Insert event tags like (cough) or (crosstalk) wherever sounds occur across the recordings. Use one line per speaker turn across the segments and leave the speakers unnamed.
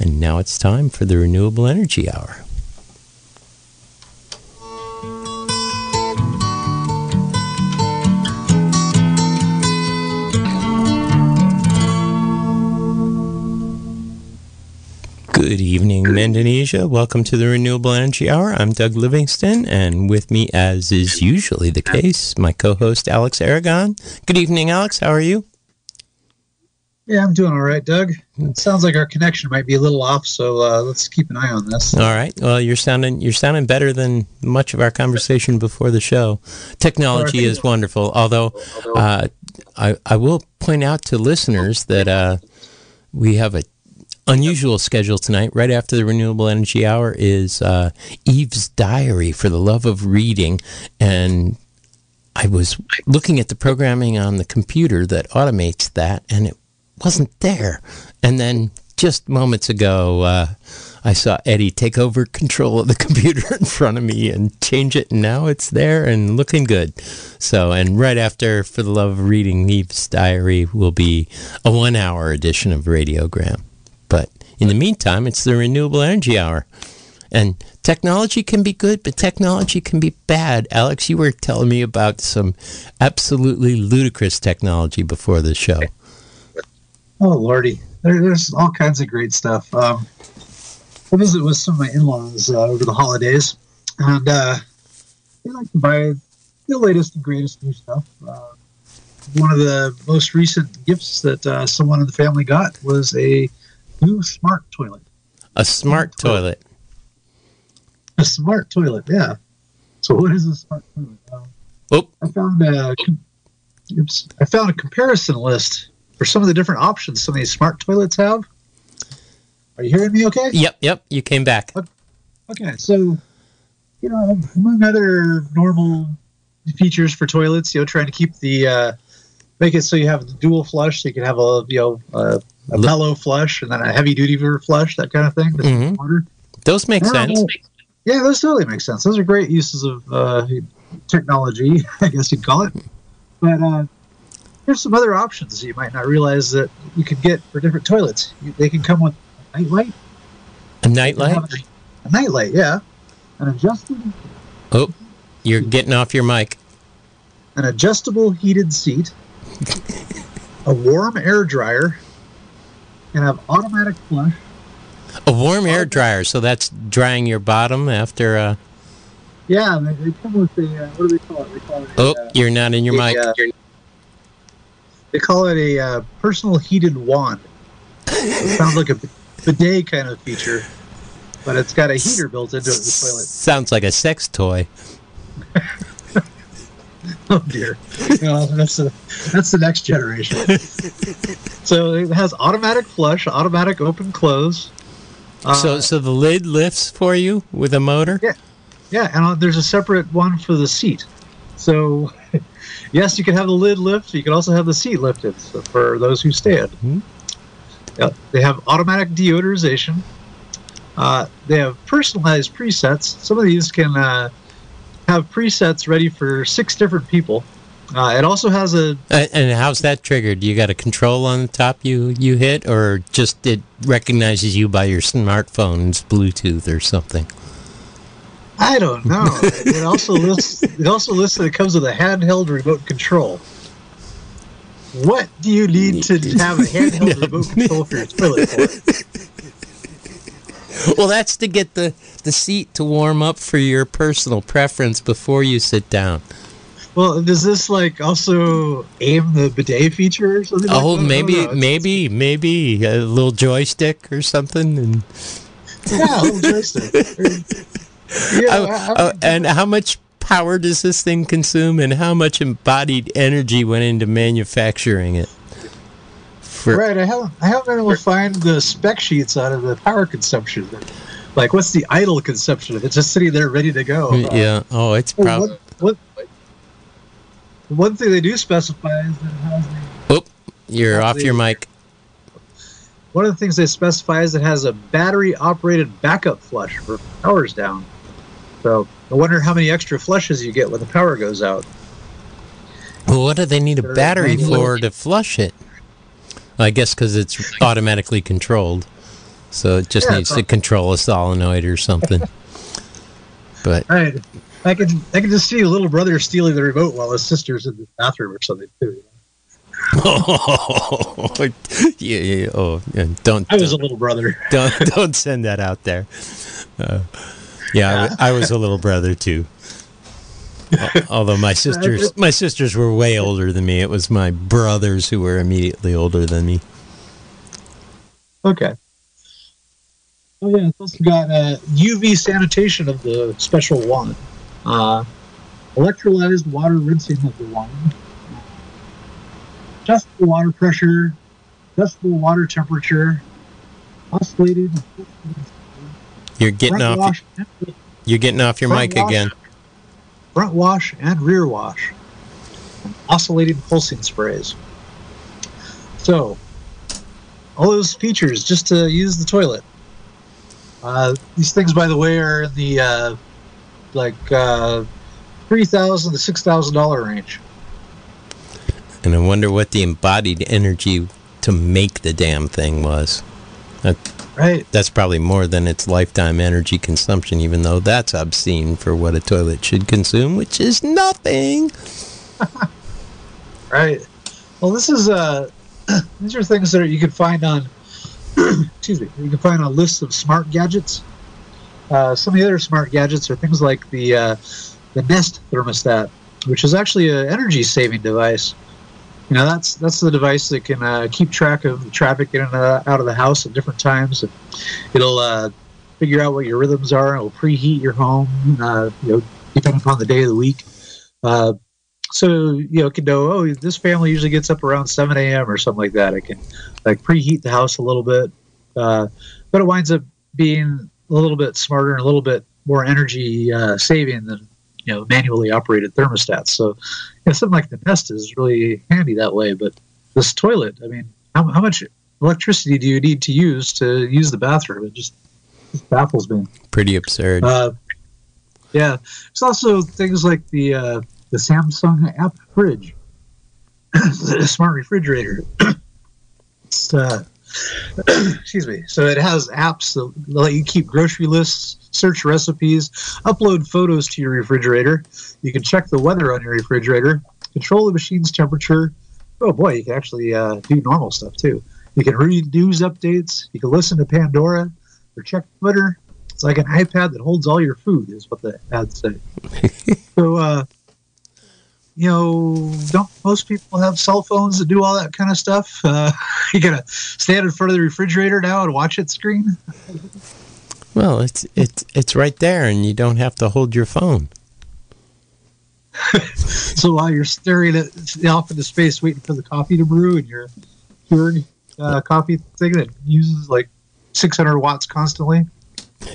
And now it's time for the Renewable Energy Hour. Good evening, Indonesia. Welcome to the Renewable Energy Hour. I'm Doug Livingston, and with me, as is usually the case, my co host, Alex Aragon. Good evening, Alex. How are you?
Yeah, I'm doing all right, Doug. It sounds like our connection might be a little off, so uh, let's keep an eye on this.
All right. Well, you're sounding you're sounding better than much of our conversation before the show. Technology is wonderful, although uh, I I will point out to listeners that uh, we have a unusual schedule tonight. Right after the renewable energy hour is uh, Eve's diary for the love of reading, and I was looking at the programming on the computer that automates that, and it wasn't there. And then just moments ago, uh, I saw Eddie take over control of the (laughs) computer in front of me and change it, and now it's there and looking good. So, and right after For the Love of Reading, Eve's Diary will be a one hour edition of Radiogram. But in the meantime, it's the renewable energy hour. And technology can be good, but technology can be bad. Alex, you were telling me about some absolutely ludicrous technology before the show.
Oh, Lordy. There, there's all kinds of great stuff. Um, I visited with some of my in laws uh, over the holidays, and uh, they like to buy the latest and greatest new stuff. Uh, one of the most recent gifts that uh, someone in the family got was a new smart toilet.
A smart toilet.
A smart toilet, yeah. So what is a smart toilet? Um,
oh.
I found a oops, I found a comparison list for some of the different options some of these smart toilets have. Are you hearing me okay?
Yep, yep. You came back.
Okay, so you know, among other normal features for toilets, you know, trying to keep the uh, make it so you have dual flush, so you can have a you know a, a mellow flush and then a heavy duty flush, that kind of thing.
Mm-hmm. Those make sense.
yeah, those totally make sense. Those are great uses of uh, technology, (laughs) I guess you'd call it. But uh, there's some other options you might not realize that you could get for different toilets. They can come with a nightlight.
A nightlight?
A, a nightlight, yeah. An adjustable.
Oh, you're getting off your mic.
An adjustable heated seat. a warm air dryer. And have automatic flush.
A warm air dryer, so that's drying your bottom after. Uh...
Yeah, they, come with a uh, what do they call it? They call it.
Oh,
a, uh,
you're not in your
a,
mic.
uh, they call it a uh, personal heated wand. It sounds like a bidet kind of feature, but it's got a heater built into it, the toilet.
Sounds like a sex toy. (laughs)
oh dear, no, that's the that's the next generation. so it has automatic flush, automatic open close. Uh,
so, so the lid lifts for you with a motor.
Yeah, yeah, and uh, there's a separate one for the seat. So, yes, you can have the lid lift. You can also have the seat lifted so for those who stand.
Mm-hmm.
Yep. They have automatic deodorization. Uh, they have personalized presets. Some of these can uh, have presets ready for six different people. Uh, it also has a.
and how's that triggered? You got a control on the top you you hit, or just it recognizes you by your smartphone, it's Bluetooth or something.
I don't know. (laughs) it also lists. It also lists that it comes with a handheld remote control. What do you need to have a handheld (laughs) remote control for your toilet for?
Well, that's to get the the seat to warm up for your personal preference before you sit down.
Well, does this like also aim the bidet feature or something?
Oh,
like
maybe, maybe, maybe a little joystick or something, and
yeah, a little joystick. (laughs)
yeah, oh, oh, and how much power does this thing consume, and how much embodied energy went into manufacturing it?
For, right, I haven't, I haven't been able to find the spec sheets out of the power consumption. Like, what's the idle consumption of it? Just sitting there ready to go.
Mm, yeah. Oh, it's probably.
What, what, one thing they do specify is that it has
a. Oh, you're off your mic.
One of the things they specify is it has a battery operated backup flush for power's down. So I wonder how many extra flushes you get when the power goes out.
Well, what do they need a battery for to flush it? I guess because it's automatically controlled. So it just
Yeah,
needs to control a solenoid or something. (laughs) but
Right. I can I can just see a little brother stealing the remote while his sister's in the bathroom or something too. (laughs)
oh, yeah, yeah, oh, yeah, don't
I was a little brother.
don't (laughs) don't send that out there. Uh, yeah, I I, was a little brother too. (laughs) Although my sisters, my sisters were way older than me. It was my brothers who were immediately older than me.
Okay. Oh yeah, it's also got uh, UV sanitation of the special wand, uh, electrolyzed water rinsing of the wand, adjustable water pressure, adjustable water temperature, oscillating.
You're getting
front
off.
wash,
You're getting off your mic
wash,
again.
Front wash and rear wash. oscillating pulsing sprays. So, all those features just to use the toilet. Uh, these things, by the way, are in the uh, like uh, three thousand to six thousand dollar range.
And I wonder what the embodied energy to make the damn thing was. That,
Right.
that's probably more than its lifetime energy consumption, even though that's obscene for what a toilet should consume, which is nothing. (laughs)
Right. Well, this is uh, (clears throat) these are things that you can find on, (clears throat) excuse me, you can find on lists of smart gadgets. Uh, some of the other smart gadgets are things like the uh, the Nest thermostat, which is actually an energy saving device. You know, that's that's the device that can uh, keep track of traffic in and uh, out of the house at different times. And it'll uh, figure out what your rhythms are. It'll preheat your home, uh, you know, depending upon the day of the week. Uh, so you know, it can know, oh, this family usually gets up around 7 a.m. or something like that. It can like preheat the house a little bit, uh, but it winds up being a little bit smarter and a little bit more energy saving than you know manually operated thermostats. So you know, something like the Nest is really handy that way. But this toilet, I mean, how, how much electricity do you need to use to use the bathroom? It just, just baffles me.
Pretty absurd.
Uh, yeah, there's also things like the uh, the Samsung app fridge, (clears throat) the smart refrigerator. (clears throat) it's, uh, excuse me. So it has apps that let you keep grocery lists, search recipes, upload photos to your refrigerator. You can check the weather on your refrigerator, control the machine's temperature. Oh boy, you can actually uh, do normal stuff too. You can read news updates. You can listen to Pandora or check Twitter. It's like an iPad that holds all your food, is what the ads say. (laughs) so, uh, you know, don't most people have cell phones that do all that kind of stuff? Uh, (laughs) you gotta stand in front of the refrigerator now and watch it screen.
well, it's it's it's right there, and you don't have to hold your phone. (laughs)
So while you're staring at off into space waiting for the coffee to brew, and you're Keurig uh, coffee thing that uses like 600 watts constantly. (laughs)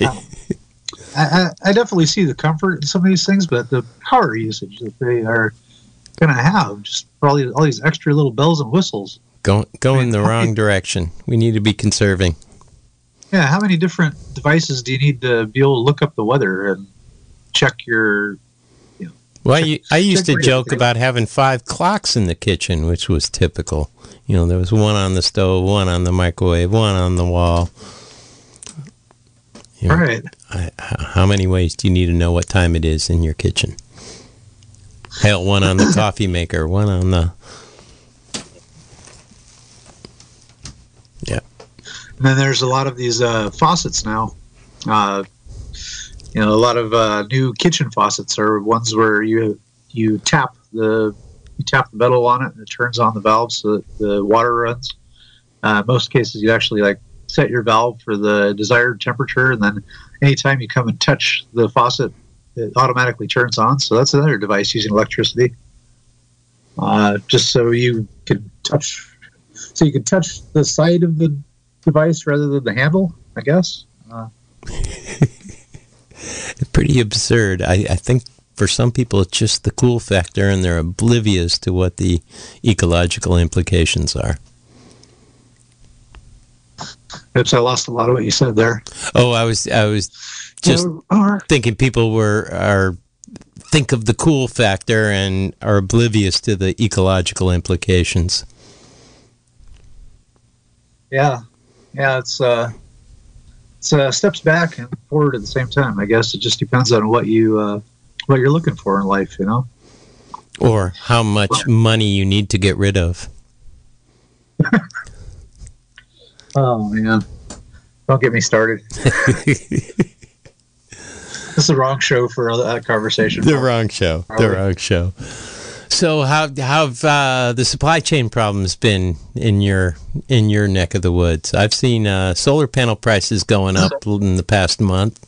I, I definitely see the comfort in some of these things, but the power usage that they are going to have just all these, all these extra little bells and whistles.
Go go in the wrong direction. We need to be conserving.
Yeah, how many different devices do you need to be able to look up the weather and check your?
Well, I, I used to joke about having five clocks in the kitchen, which was typical. You know, there was one on the stove, one on the microwave, one on the wall. You know,
All right.
I, how many ways do you need to know what time it is in your kitchen? Hell, one on the (coughs) coffee maker, one on the. Yeah.
And then there's a lot of these uh, faucets now. Uh, you know, a lot of uh, new kitchen faucets are ones where you you tap the you tap the metal on it and it turns on the valve so that the water runs. Uh, most cases, you actually like set your valve for the desired temperature, and then anytime you come and touch the faucet, it automatically turns on. So that's another device using electricity. Uh, just so you can touch, so you can touch the side of the device rather than the handle, I guess. Uh, (laughs)
pretty absurd. I, I think for some people it's just the cool factor and they're oblivious to what the ecological implications are.
oops, I lost a lot of what you said there.
Oh, I was I was just thinking people were are think of the cool factor and are oblivious to the ecological implications.
yeah, yeah, it's uh, it's uh, steps back and forward at the same time. I guess it just depends on what you uh, what you're looking for in life, you know,
or how much money you need to get rid of. (laughs)
oh man, don't get me started. (laughs) (laughs) This is the wrong show for that conversation.
The wrong show. The wrong show. So how how have uh, the supply chain problems been in your in your neck of the woods? I've seen uh, solar panel prices going up (laughs) in the past month,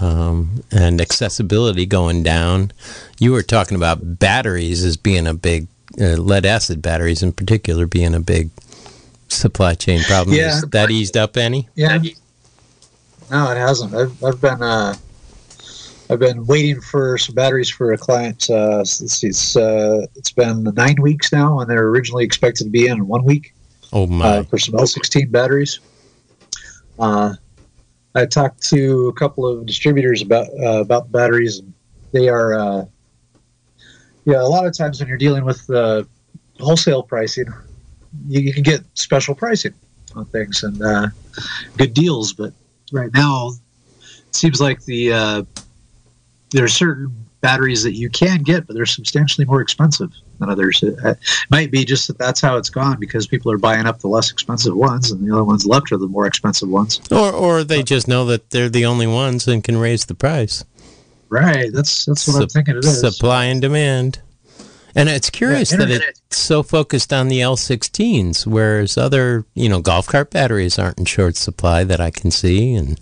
um, and accessibility going down. You were talking about batteries as being a big uh, lead acid batteries in particular being a big supply chain problem. Yeah, Has that eased up any?
Yeah. No, it hasn't. I've I've been uh, I've been waiting for some batteries for a client. Uh, it's it's, uh, it's been nine weeks now, and they're originally expected to be in in one week.
Oh my!
Uh, for some L16 batteries. Uh, I talked to a couple of distributors about uh, about the batteries, they are. Uh, yeah, a lot of times when you're dealing with wholesale pricing, you, you, can get special pricing on things and good deals. But right now, it seems like the there are certain batteries that you can get, but they're substantially more expensive than others. It, it, might be just that that's how it's gone because people are buying up the less expensive ones, and the other ones left are the more expensive ones.
Or, or they just know that they're the only ones and can raise the price.
Right. That's that's what I'm thinking it is.
Supply and demand. And it's curious yeah, that it's so focused on the L16s, whereas other, you know, golf cart batteries aren't in short supply that I can see, and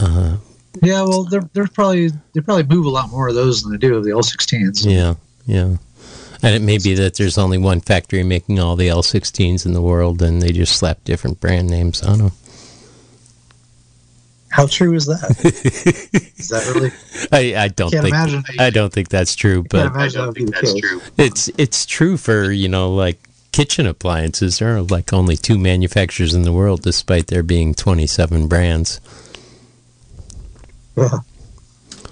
uh, yeah, well, they're they're probably they probably move a lot more of those than they do of the L16s.
Yeah, yeah. And it may be that there's only one factory making all the L16s in the world, and they just slap different brand names on them.
How true is that? (laughs) is that really?
I, I don't think imagine, I don't think that's true, but I don't think that's true. It's it's true for you know like kitchen appliances. There are like only two manufacturers in the world, despite there being 27 brands.
Yeah.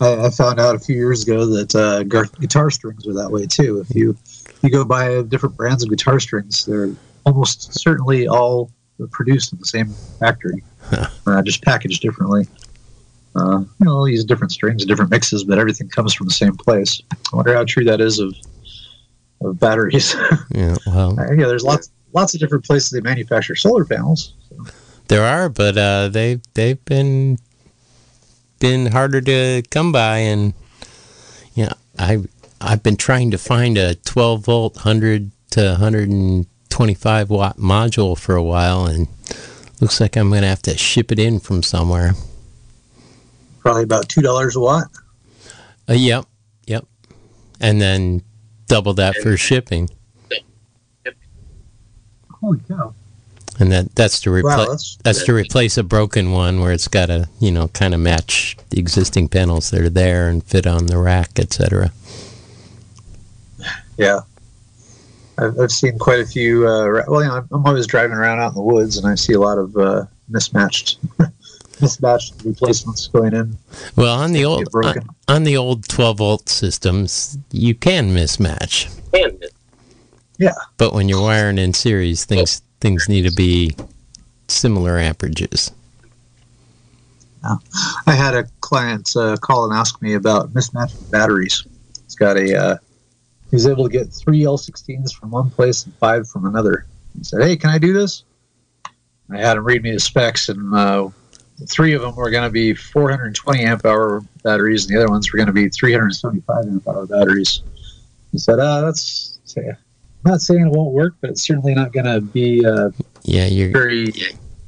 I, I found out a few years ago that uh, guitar strings are that way too. If you you go buy different brands of guitar strings, they're almost certainly all produced in the same factory, (laughs) uh, just packaged differently. Uh, you know, they'll use different strings, different mixes, but everything comes from the same place. I wonder how true that is of of batteries. (laughs)
yeah, well,
yeah, there's lots lots of different places they manufacture solar panels. So.
There are, but uh, they they've been been harder to come by, and you know, I I've been trying to find a 12 volt, 100 to 125 watt module for a while, and looks like I'm going to have to ship it in from somewhere.
Probably about two dollars a watt.
Uh, yep, yep, and then double that for shipping.
Holy cow!
And that that's to replace wow, that's, that's to replace a broken one where it's got to you know kind of match the existing panels that are there and fit on the rack, etc.
Yeah, I've, I've seen quite a few. Uh, well, you know, I'm always driving around out in the woods, and I see a lot of uh, mismatched. (laughs) mismatched replacements going in.
Well, on the old on, on, the old 12 volt systems, you can mismatch. Can.
Yeah.
But when you're wiring in series, things things need to be similar amperages. Yeah.
I had a client uh, call and ask me about mismatching batteries. He's got a, uh, he's able to get three L16s from one place and five from another. He said, "Hey, can I do this?" I had him read me the specs, and uh, three of them were going to be 420 amp hour batteries, and the other ones were going to be 375 amp hour batteries. He said, "Ah, that's I'm not saying it won't work, but it's certainly not going to be uh,
yeah, you're
very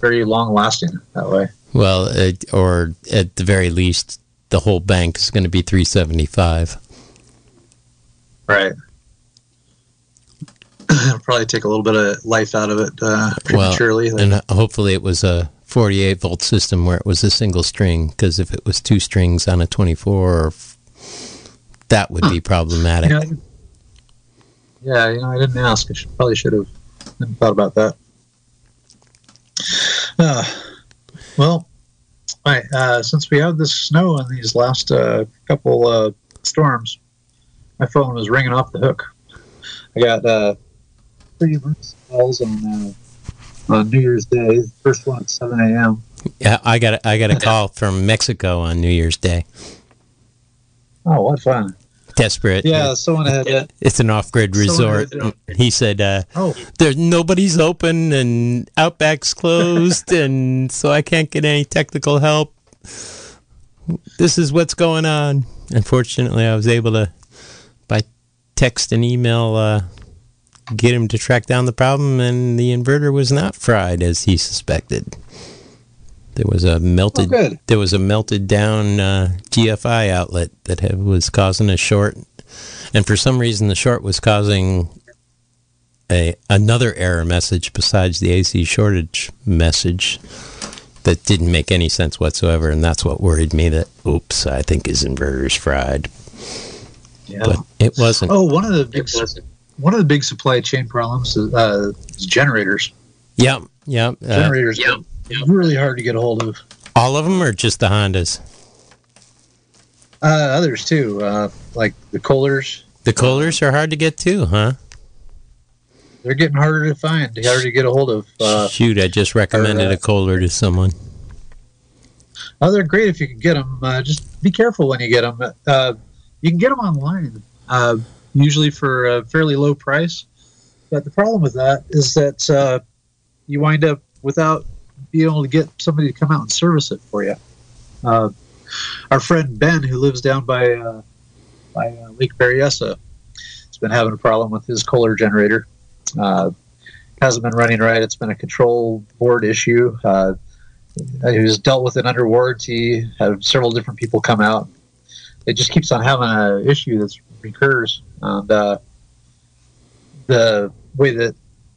very long lasting that way.
Well, it, or at the very least, the whole bank is going to be 375.
Right. (clears throat) It'll probably take a little bit of life out of it uh, prematurely.
Well, and hopefully it was a 48 volt system where it was a single string, because if it was two strings on a 24, that would huh. be problematic.
You know, yeah, you know, I didn't ask. I should, probably should have thought about that. Uh, well, right, uh, since we had this snow in these last uh, couple uh, storms, my phone was ringing off the hook. I got uh, three calls on, uh, on New Year's Day. First one at 7 a.m.
Yeah, I got I got a call from Mexico on New Year's Day.
Oh, what fun!
Desperate.
Yeah, someone had. Uh,
it's an off-grid resort. He said, uh,
"Oh,
there's nobody's open and Outback's closed, (laughs) and so I can't get any technical help. This is what's going on." Unfortunately, I was able to, by text and email, uh, get him to track down the problem, and the inverter was not fried as he suspected. There was a melted.
Oh,
there was a melted down uh, GFI outlet that had, was causing a short, and for some reason the short was causing a another error message besides the AC shortage message that didn't make any sense whatsoever, and that's what worried me. That oops, I think his inverter's fried.
Yeah.
But it wasn't.
Oh, one of the big one of the big supply chain problems is, uh, is generators.
Yep, yep.
Uh, generators. Yep really hard to get a hold of.
All of them, or just the Hondas?
Uh, others too, uh, like the Kohlers.
The Kohlers are hard to get too, huh?
They're getting harder to find, harder to get a hold of. Uh,
Shoot, I just recommended a Kohler to someone.
Oh, they're great if you can get them. Uh, just be careful when you get them. Uh, you can get them online, uh, usually for a fairly low price. But the problem with that is that uh, you wind up without be able to get somebody to come out and service it for you. Uh, our friend Ben, who lives down by uh, by uh, Lake Berryessa, has been having a problem with his Kohler generator. Uh, hasn't been running right. It's been a control board issue. Uh, dealt with it under warranty. Had several different people come out. It just keeps on having an issue that recurs. And uh, the way that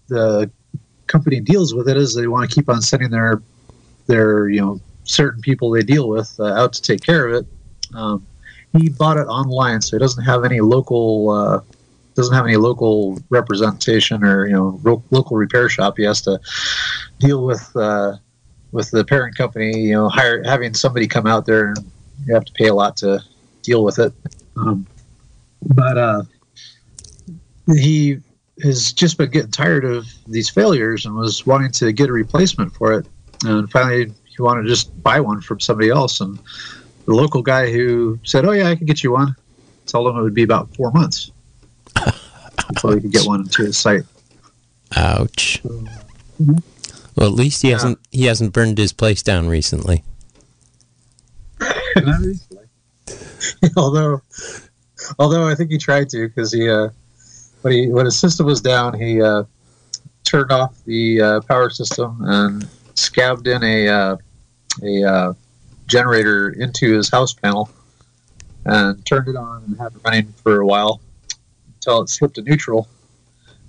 the company deals with it is they want to keep on sending their their you know certain people they deal with uh, out to take care of it. Um, he bought it online, so it doesn't have any local uh, doesn't have any local representation or you know ro- local repair shop. He has to deal with uh, with the parent company. You know, hire having somebody come out there and you have to pay a lot to deal with it. Um, but uh, he has just been getting tired of these failures and was wanting to get a replacement for it. And finally, he wanted to just buy one from somebody else. And the local guy who said, "Oh yeah, I can get you one," told him it would be about four months before he could get one to his site.
Ouch. Mm-hmm. Well, at least he yeah. hasn't he hasn't burned his place down recently. (laughs)
Not recently. (laughs) although, although I think he tried to because he. Uh, when he when his system was down, he uh, turned off the uh, power system and scabbed in a uh, a uh, generator into his house panel and turned it on and had it running for a while until it slipped to neutral.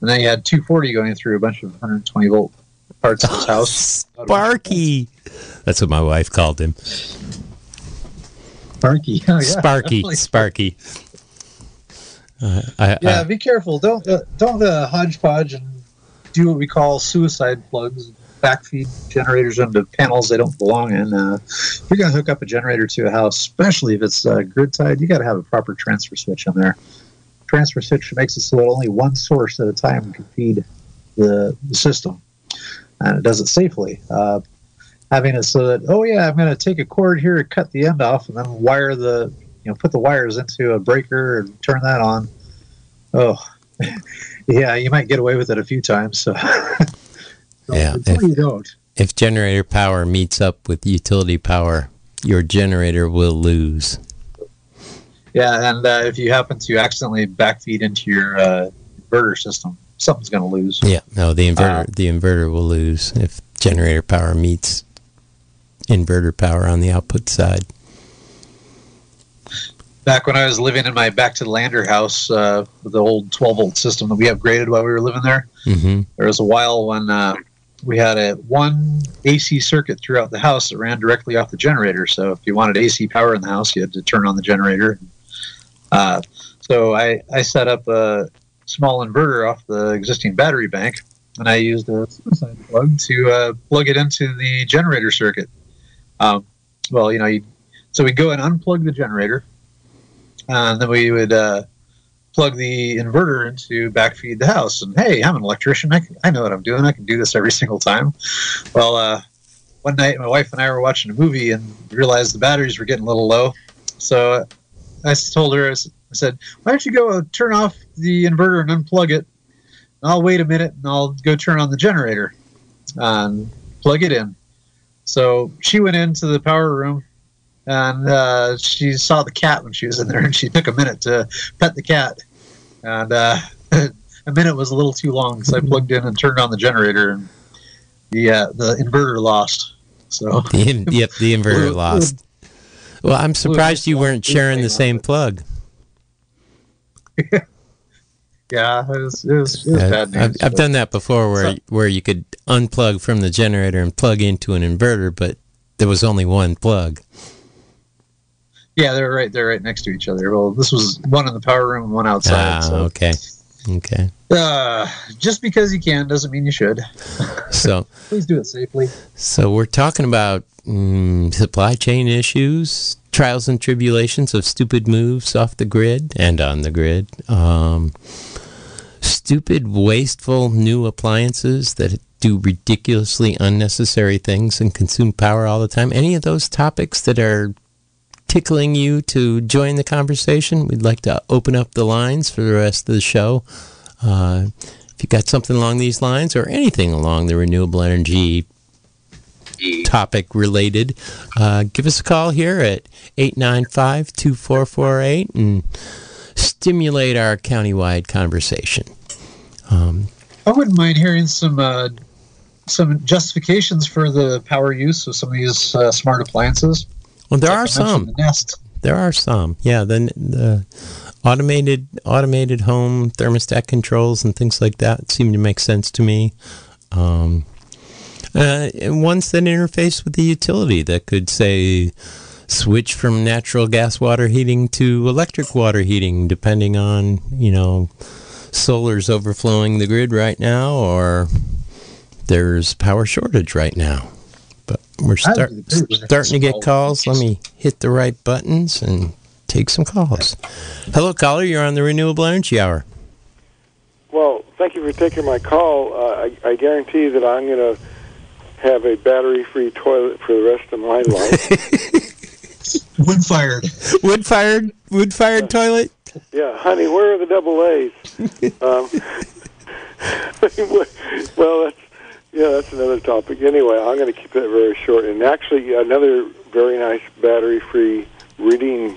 And then he had 240 going through a bunch of 120 volt parts of his (laughs) house.
Sparky. That's what my wife called him.
Sparky. (laughs) Oh, yeah.
Sparky. Sparky.
Uh, I, yeah, I, be careful. Don't uh, don't uh, hodgepodge and do what we call suicide plugs, backfeed generators into panels they don't belong in. Uh, you're going to hook up a generator to a house, especially if it's uh, grid tied, you got to have a proper transfer switch in there. Transfer switch makes it so that only one source at a time can feed the, the system, and it does it safely. Uh, having it so that oh yeah, I'm going to take a cord here cut the end off, and then wire the you know put the wires into a breaker and turn that on. Oh, (laughs) yeah, you might get away with it a few times. So, so (laughs) (laughs)
yeah, if, you don't. If generator power meets up with utility power, your generator will lose.
Yeah, and uh, if you happen to accidentally backfeed into your uh, inverter system, something's going to lose.
Yeah, no, the inverter uh, the inverter will lose if generator power meets inverter power on the output side
back when I was living in my back to the Lander house uh, the old 12 volt system that we upgraded while we were living there.
Mm-hmm.
There was a while when uh, we had a one AC circuit throughout the house that ran directly off the generator. So if you wanted AC power in the house, you had to turn on the generator. Uh, so I, I set up a small inverter off the existing battery bank, and I used a suicide plug to uh, plug it into the generator circuit. Um, well, you know, you, so we go and unplug the generator, and then we would uh, plug the inverter into backfeed the house. And hey, I'm an electrician. I, can, I know what I'm doing. I can do this every (laughs) single time. Well, uh, one night, my wife and I were watching a movie and realized the batteries were getting a little low. So I told her, I said, "Why don't you go turn off the inverter and unplug it? And I'll wait a minute and I'll go turn on the generator and plug it in." So she went into the power room and uh, she saw the cat when she was in there, and she took a minute to pet the cat, and uh, (laughs) a minute was a little too long so I plugged in and turned on the generator, and the uh, the inverter lost. So (laughs)
the, yep, the inverter lost. Well, I'm surprised you weren't sharing the same plug. (laughs)
yeah, it was, it was, it was bad
news. I've, I've done that before, where so, where you could unplug from the generator and plug into an inverter, but there was only one plug.
Yeah, they're right. They're right next to each other. Well, this was one in the power room and one outside. Ah, so.
okay. Okay.
Uh, just because you can doesn't mean you should. (laughs)
So
please do it safely.
So we're talking about mm, supply chain issues, trials and tribulations of stupid moves off the grid and on the grid. Um, stupid, wasteful new appliances that do ridiculously unnecessary things and consume power all the time. Any of those topics that are tickling you to join the conversation, we'd like to open up the lines for the rest of the show. Uh, if you've got something along these lines or anything along the renewable energy topic related, uh, give us a call here at 895 2448 and stimulate our countywide conversation.
Um, I wouldn't mind hearing some uh, some justifications for the power use of some of these uh, smart appliances.
Well, there are some. The. There are some. Yeah, the, the automated automated home thermostat controls and things like that seem to make sense to me. Um, uh, and ones that interface with the utility that could say switch from natural gas water heating to electric water heating, depending on you know solar's overflowing the grid right now or there's power shortage right now. But we're start, starting to get calls. Let me hit the right buttons and take some calls. Hello, caller. You're on the Renewable Energy Hour.
Well, thank you for taking my call. Uh, I, I guarantee that I'm going to have a battery-free toilet for the rest of my life. (laughs)
wood fired.
Wood fired. Wood fired uh, toilet.
Yeah, honey. Where are the double A's? (laughs) um, (laughs) well, that's yeah, that's another topic. Anyway, I'm going to keep that very short. And actually, another very nice battery-free reading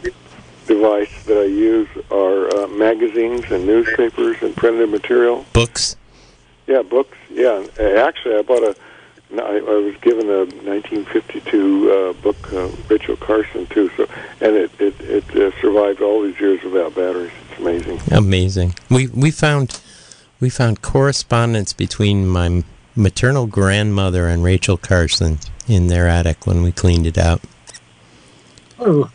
device that I use are uh, magazines and newspapers and printed material.
Books.
Yeah, books. Yeah, actually, I bought a. I, I was given a 1952 uh, book, uh, Rachel Carson too. So, and it it, it uh, survived all these years without batteries. It's amazing.
Amazing. We we found we found correspondence between my maternal grandmother and Rachel Carson in their attic when we cleaned it out.
Oh.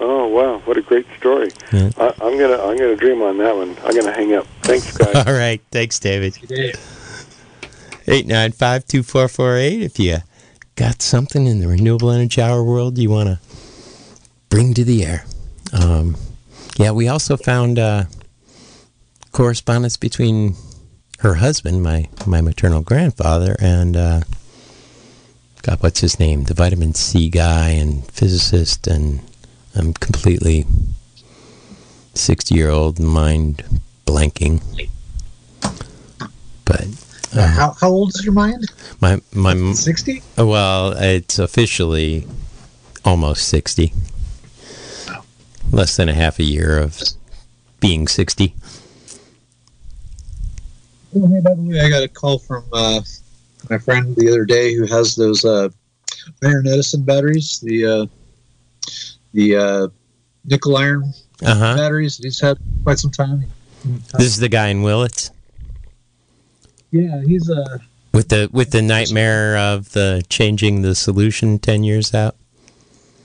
Oh wow! What a great story. Yeah. I, am gonna I'm gonna dream on that one. I'm gonna hang up. Thanks, guys. (laughs)
All right, thanks, David. Eight nine five two four four eight. If you got something in the renewable energy hour world you want to bring to the air. Um, yeah, we also found uh, correspondence between her husband, my my maternal grandfather, and uh, God, what's his name? The vitamin C guy and physicist, and I'm completely sixty year old mind blanking. But
uh, how how old is your mind?
My my
sixty.
Well, it's officially almost sixty. Less than a half a year of being sixty.
Oh, hey, by the way, I got a call from uh, my friend the other day who has those uh, iron Edison batteries, the uh, the uh, nickel iron uh-huh. batteries. He's had quite some time.
This is the guy in Willits.
Yeah, he's a uh,
with the with the nightmare of the changing the solution ten years out.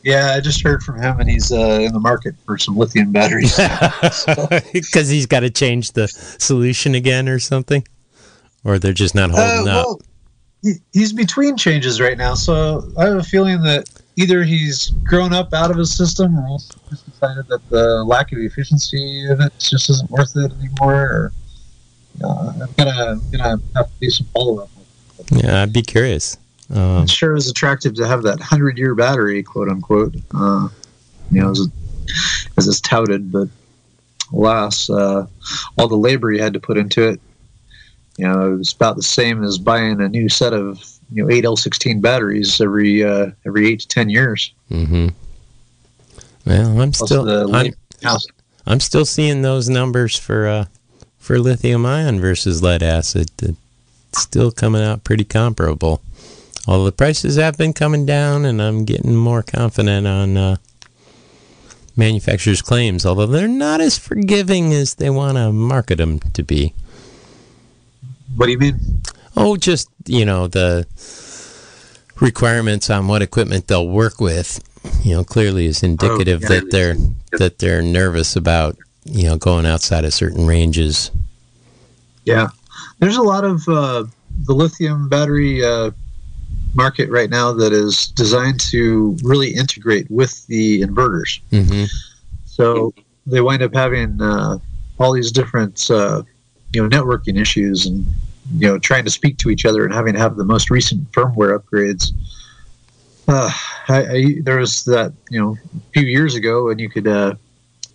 Yeah, I just heard from him, and he's uh, in the market for some lithium batteries (laughs)
because he's got to change the solution again or something, or they're just not holding uh, well, up.
He's between changes right now, so I have a feeling that either he's grown up out of his system, or just decided that the lack of efficiency of it just isn't worth it anymore. Or I'm gonna gonna have to do some follow up.
Yeah, I'd be curious.
It sure is attractive to have that hundred year battery, quote unquote. Uh, you know, as, as it's touted, but alas, uh, all the labor you had to put into it, you know, it's about the same as buying a new set of you know eight L16 batteries every uh, every eight to ten years.
Mm-hmm. Well, I'm Plus still I'm, I'm, still seeing those numbers for uh, for lithium ion versus lead acid. It's still coming out pretty comparable. Although the prices have been coming down, and I'm getting more confident on uh, manufacturers' claims, although they're not as forgiving as they want to market them to be.
What do you mean?
Oh, just, you know, the requirements on what equipment they'll work with, you know, clearly is indicative oh, yeah. that they're that they're nervous about, you know, going outside of certain ranges.
Yeah. There's a lot of uh, the lithium battery uh, market right now that is designed to really integrate with the inverters. Mm-hmm. So they wind up having uh, all these different, uh, you know, networking issues and you know trying to speak to each other and having to have the most recent firmware upgrades. Uh, I, I, there was that you know a few years ago, and you could uh,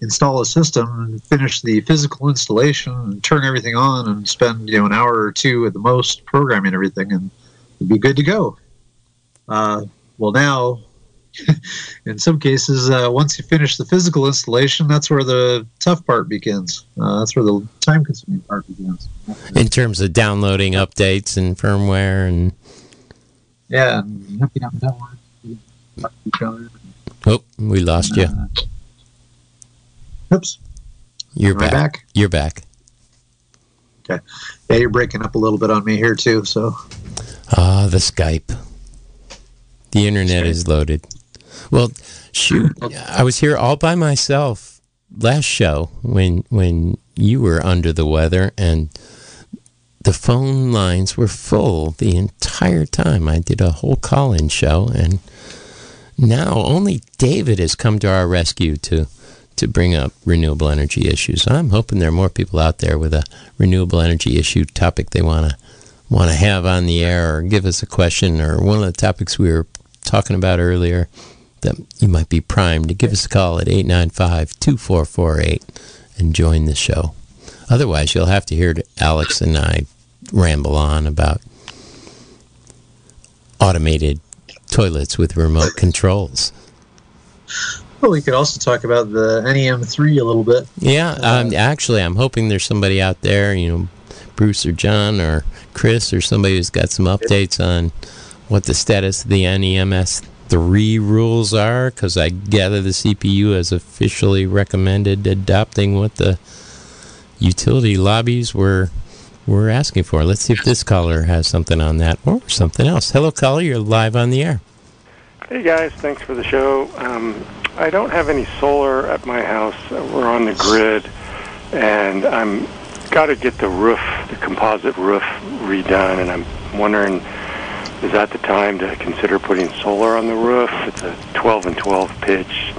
install a system and finish the physical installation and turn everything on and spend you know an hour or two at the most programming everything and be good to go. Uh, well, now, (laughs) in some cases, uh, once you finish the physical installation, that's where the tough part begins. Uh, that's where the time-consuming part begins.
In terms of downloading updates and firmware and
yeah, and hooking up networks, each
other. Oh, we lost you. Uh,
oops.
You're back. back. You're back.
Okay. Yeah, you're breaking up a little bit on me here too. So.
Ah, the Skype. The internet is loaded. Well, shoot, I was here all by myself last show when when you were under the weather and the phone lines were full the entire time. I did a whole call-in show and now only David has come to our rescue to to bring up renewable energy issues. I'm hoping there are more people out there with a renewable energy issue topic they want to want to have on the air or give us a question or one of the topics we were talking about earlier that you might be primed to give us a call at 895 2448 and join the show. Otherwise, you'll have to hear Alex and I ramble on about automated toilets with remote controls.
Well, we could also talk about the NEM3 a little bit.
Yeah, um, actually, I'm hoping there's somebody out there, you know, Bruce or John or Chris or somebody who's got some updates on what the status of the NEMS 3 rules are, because I gather the CPUC has officially recommended adopting what the utility lobbies were were asking for. Let's see if this caller has something on that or something else. Hello, caller. You're live on the air.
Hey, guys. Thanks for the show. Um, I don't have any solar at my house. We're on the grid, and I'm got to get the roof, the composite roof, redone, and I'm wondering is that the time to consider putting solar on the roof? It's a 12 and 12 pitch,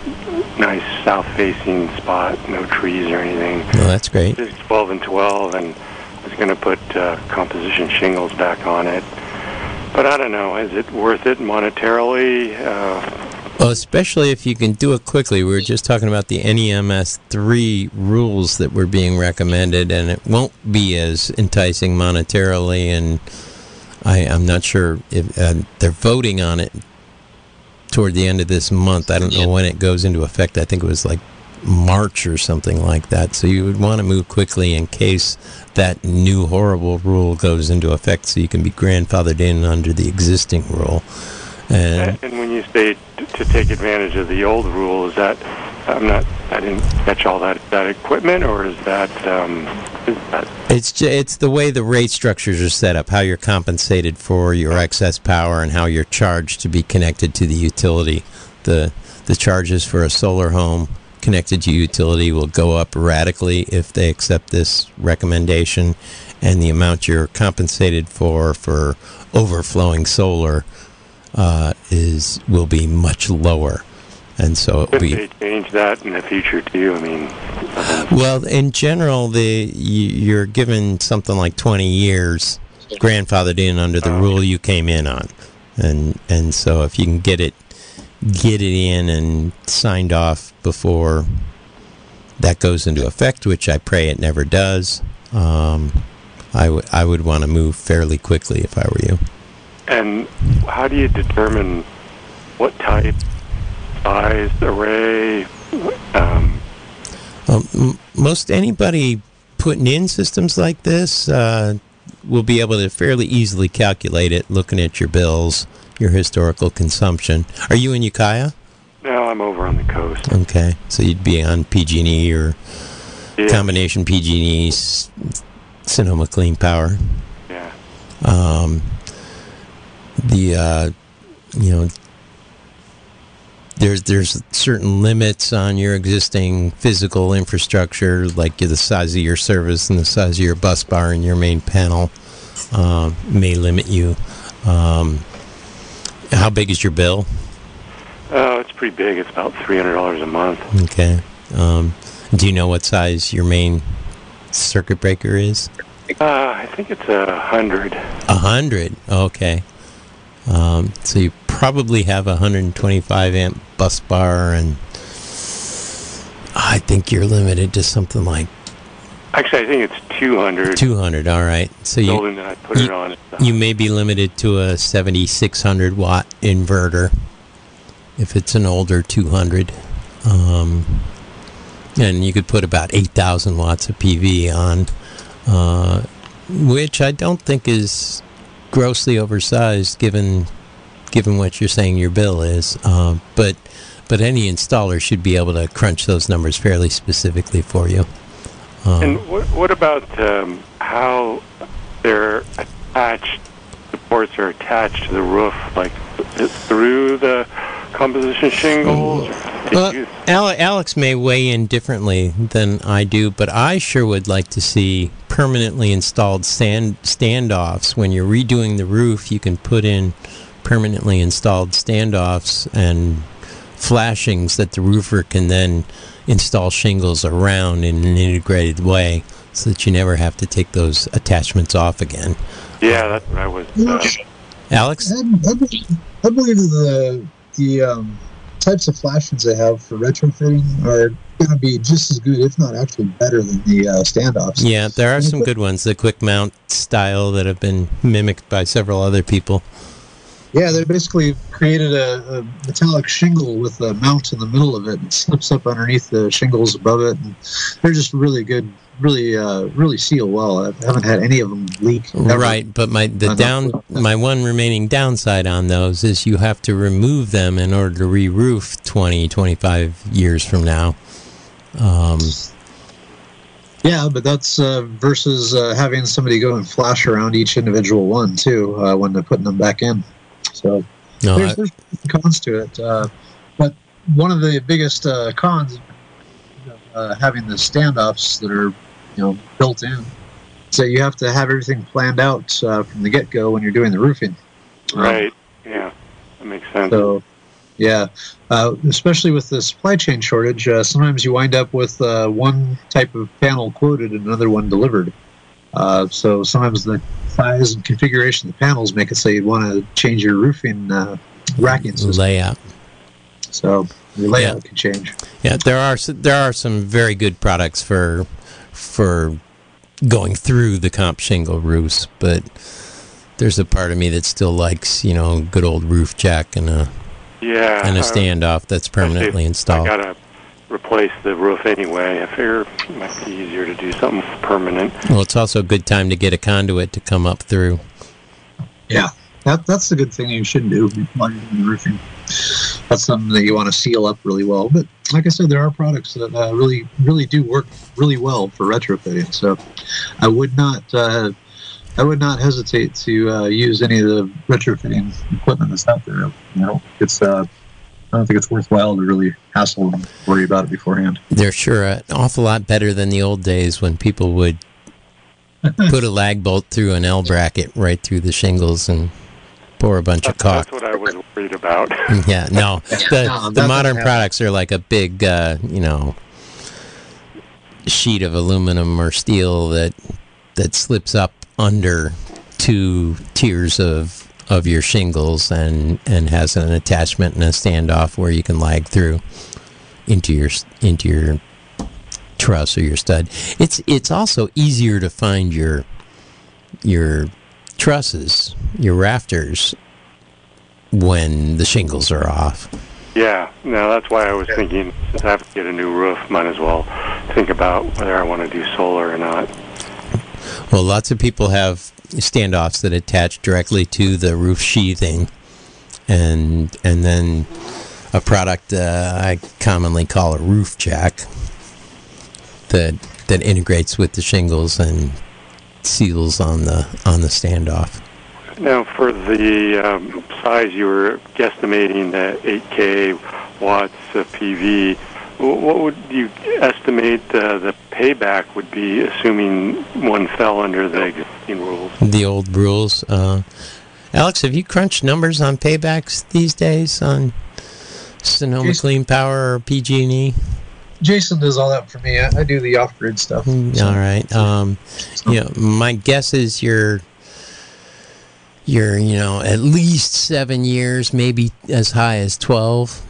nice south-facing spot, no trees or anything.
Well, that's great.
It's 12 and 12, and I was going to put uh, composition shingles back on it. But I don't know, is it worth it monetarily? Uh,
well, especially if you can do it quickly. We were just talking about the NEMS 3 rules that were being recommended, and it won't be as enticing monetarily and I, I'm not sure if uh, they're voting on it toward the end of this month. I don't know when it goes into effect. I think it was like March or something like that. So you would want to move quickly in case that new horrible rule goes into effect so you can be grandfathered in under the existing rule.
And, and when you say to take advantage of the old rule, is that I'm not. I didn't catch all that that equipment, or is that? Um, is
that it's it's the way the rate structures are set up, how you're compensated for your excess power, and how you're charged to be connected to the utility. The the charges for a solar home connected to utility will go up radically if they accept this recommendation, and the amount you're compensated for for overflowing solar uh, is will be much lower and so
Could we they change that in the future too. I mean,
well, in general, the you're given something like 20 years grandfathered in under the oh. rule you came in on, and and so if you can get it get it in and signed off before that goes into effect, which I pray it never does. Um, I, w- I would want to move fairly quickly if I were you.
And how do you determine what type, size, array? Um,
Um, m- most anybody putting in systems like this uh, will be able to fairly easily calculate it looking at your bills, your historical consumption. Are you in Ukiah?
no, I'm over on the coast.
Okay, so you'd be on PG&E or
Yeah,
combination PG&E, Sonoma Clean Power.
yeah.
um, the uh, you know there's there's certain limits on your existing physical infrastructure, like the size of your service and the size of your bus bar and your main panel uh, may limit you. Um, how big is your bill?
Oh, it's pretty big. It's about three hundred dollars a month.
Okay. Um, do you know what size your main circuit breaker is?
Uh, I think it's a hundred.
A hundred. Okay. Um, so you probably have a 125 amp bus bar, and I think you're limited to something like
Actually, I think it's two hundred.
200. All right. So you
building that I put it on.
you may be limited to a 7600 watt inverter if it's an older 200. Um, and you could put about 8,000 watts of PV on, uh, which I don't think is grossly oversized given given what you're saying your bill is. Uh, but but any installer should be able to crunch those numbers fairly specifically for you. Um,
And what, what about um, how they're attached? The ports are attached to the roof, like th- through the composition shingles. Did
Well, Ale- Alex may weigh in differently than I do, but I sure would like to see permanently installed stand standoffs. When you're redoing the roof, you can put in permanently installed standoffs and flashings that the roofer can then install shingles around in an integrated way, so that you never have to take those attachments off again.
yeah, that's what I was. Uh,
Alex,
I, I, believe, I believe the the um, types of flashings they have for retrofitting are going to be just as good, if not actually better, than the uh, standoffs.
yeah, there are some good ones, the quick mount style that have been mimicked by several other people.
Yeah, they basically created a, a metallic shingle with a mount in the middle of it and slips up underneath the shingles above it. And they're just really good, really, uh, really seal well. I haven't had any of them leak. ever.
Right, but my the down my one remaining downside on those is you have to remove them in order to re-roof 20, 25 years from now. Um,
Yeah, but that's uh, versus uh, having somebody go and flash around each individual one too uh, when they're putting them back in. So
no,
there's,
I,
there's cons to it. Uh, but one of the biggest uh, cons uh, having the standoffs that are you know built in So you have to have everything planned out uh, from the get go when you're doing the roofing. Um,
right. Yeah, that makes sense.
So, yeah, uh, especially with the supply chain shortage, uh, sometimes you wind up with uh, one type of panel quoted and another one delivered. Uh, so sometimes the size and configuration of the panels make it so you'd want to change your roofing uh, racking system.
layout.
So your layout can change.
Yeah, there are there are some very good products for for going through the comp shingle roofs, but there's a part of me that still likes you know good old roof jack and a
yeah,
and a
uh,
standoff that's permanently installed.
I gotta replace the roof anyway. I figure it might be easier to do something permanent.
Well, it's also a good time to get a conduit to come up through.
Yeah, that, that's the good thing you shouldn't do while you're doing the roofing. That's something that you want to seal up really well. But like I said, there are products that uh, really, really do work really well for retrofitting. So I would not, uh, I would not hesitate to uh, use any of the retrofitting equipment that's out there. You know, it's, uh, I don't think it's worthwhile to really hassle and worry about it beforehand.
They're sure an awful lot better than the old days when people would (laughs) put a lag bolt through an L bracket right through the shingles and pour a bunch of
That's,
caulk.
that's what I was worried about. (laughs) (laughs)
Yeah, no. The,
No,
the modern
happen.
products are like a big, uh, you know, sheet of aluminum or steel that that slips up under two tiers of of your shingles and and has an attachment and a standoff where you can lag through into your into your truss or your stud. It's it's also easier to find your your trusses, your rafters when the shingles are off.
Yeah, no, that's why I was thinking since I have to get a new roof, might as well think about whether I want to do solar or not.
Well, lots of people have standoffs that attach directly to the roof sheathing, and and then a product uh, I commonly call a roof jack that that integrates with the shingles and seals on the on the standoff.
Now, for the um, size you were guesstimating, the 8K watts of PV, what would you estimate uh, the payback would be, assuming one fell under the existing rules?
The old rules. Uh, Alex, have you crunched numbers on paybacks these days on Sonoma
Jason-
Clean Power or PG&E?
Jason does all that for me. I, I do the off grid stuff.
Mm, All right. Um, you know, my guess is you're you're you know at least seven years, maybe as high as twelve.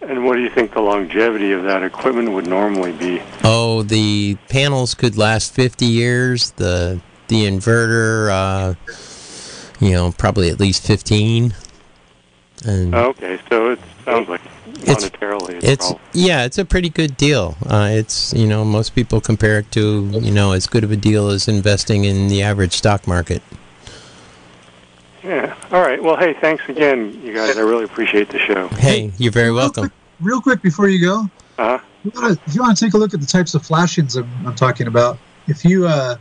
And what do you think the longevity of that equipment would normally be?
Oh, the panels could last fifty years. The the inverter, uh, you know, probably at least fifteen. And
Okay, so it sounds like
It's-
monetarily it's,
it's
probably-
yeah, it's a pretty good deal. Uh, it's you know most people compare it to you know as good of a deal as investing in the average stock market.
Yeah. All right. Well, hey, thanks again, you guys. I really appreciate the show.
Hey, you're very
Real
welcome.
quick, real quick before you go,
Uh-huh.
you wanna, if you want to take a look at the types of flashings I'm, I'm talking about, if you uh,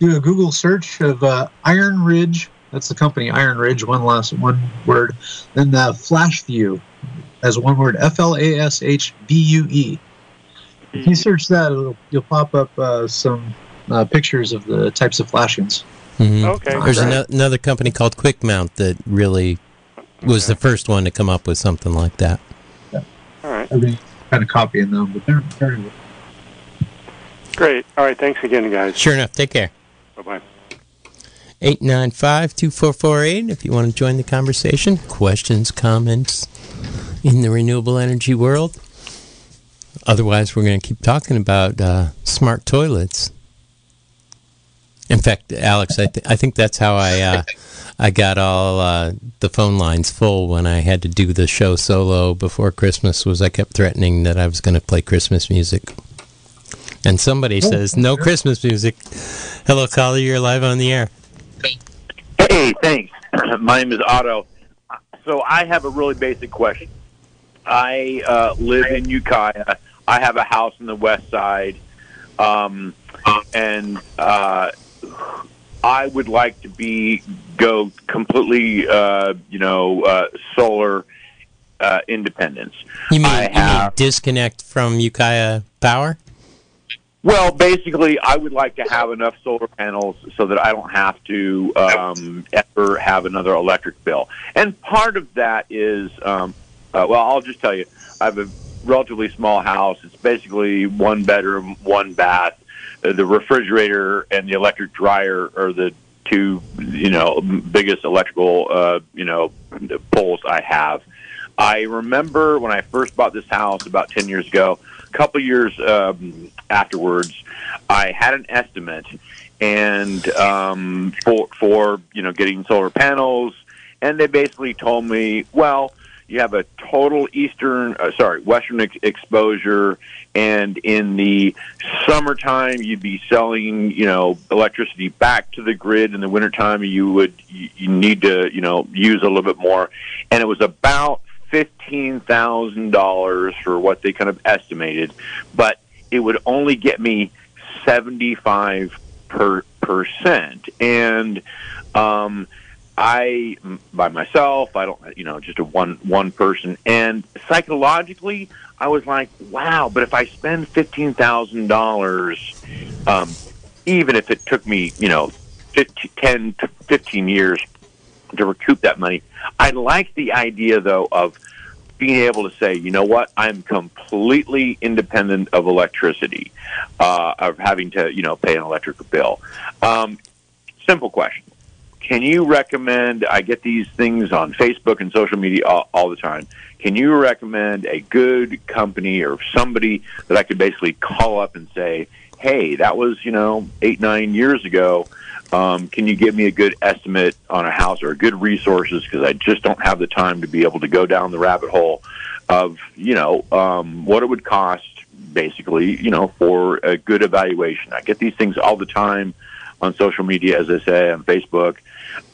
do a Google search of uh, IronRidge, that's the company IronRidge, one last one word, then uh, FlashVue as one word, F L A S H V U E. If you search that, it'll, you'll pop up uh, some uh, pictures of the types of flashings.
Mhm.
Okay.
There's
great.
ano- another company called Quick Mount that really was the first one to come up with something like that.
All right.
I've been kind of copying them, but they're very
Great. All right. Thanks again, guys.
Sure enough, take care.
Bye bye.
895 2448 if you want to join the conversation. Questions, comments in the renewable energy world. Otherwise, we're going to keep talking about uh, smart toilets. In fact, Alex, I, th- I think that's how I uh, (laughs) I got all uh, the phone lines full when I had to do the show solo before Christmas. Was I kept threatening that I was going to play Christmas music, and somebody says no Christmas music. Hello, caller, you're live on the air.
Hey, thanks. (clears throat) My name is Otto. So I have a really basic question. I uh, live in Ukiah. I have a house on the west side, um, and uh, I would like to be go completely, uh, you know, uh, solar uh, independence.
You mean,
I
you mean disconnect from Ukiah Power?
Well, basically, I would like to have enough solar panels so that I don't have to um, ever have another electric bill. And part of that is, um, uh, well, I'll just tell you, I have a relatively small house. It's basically one bedroom, one bath. Uh, the refrigerator and the electric dryer are the two, you know, biggest electrical, uh, you know, poles I have. I remember when I first bought this house about 10 years ago, a couple years um, afterwards, I had an estimate and um, for for you know getting solar panels, and they basically told me, well, you have a total eastern, uh, sorry, western ex- exposure, and in the summertime you'd be selling you know electricity back to the grid. In the wintertime you would you, you need to you know use a little bit more, and it was about fifteen thousand dollars for what they kind of estimated, but it would only get me seventy five per percent, and um, I by myself, I don't, you know, just a one one person, and psychologically, I was like, wow. But if I spend fifteen thousand dollars, um, even if it took me, you know, 15, 10 to fifteen years to recoup that money, I like the idea though of being able to say, you know what, I'm completely independent of electricity, uh, of having to, you know, pay an electric bill. Um, simple question. Can you recommend? I get these things on Facebook and social media all, all the time. Can you recommend a good company or somebody that I could basically call up and say, "Hey, that was you know eight nine years ago." Um, can you give me a good estimate on a house or good resources? Because I just don't have the time to be able to go down the rabbit hole of you know um, what it would cost, basically, you know, for a good evaluation. I get these things all the time on social media, as I say, on Facebook.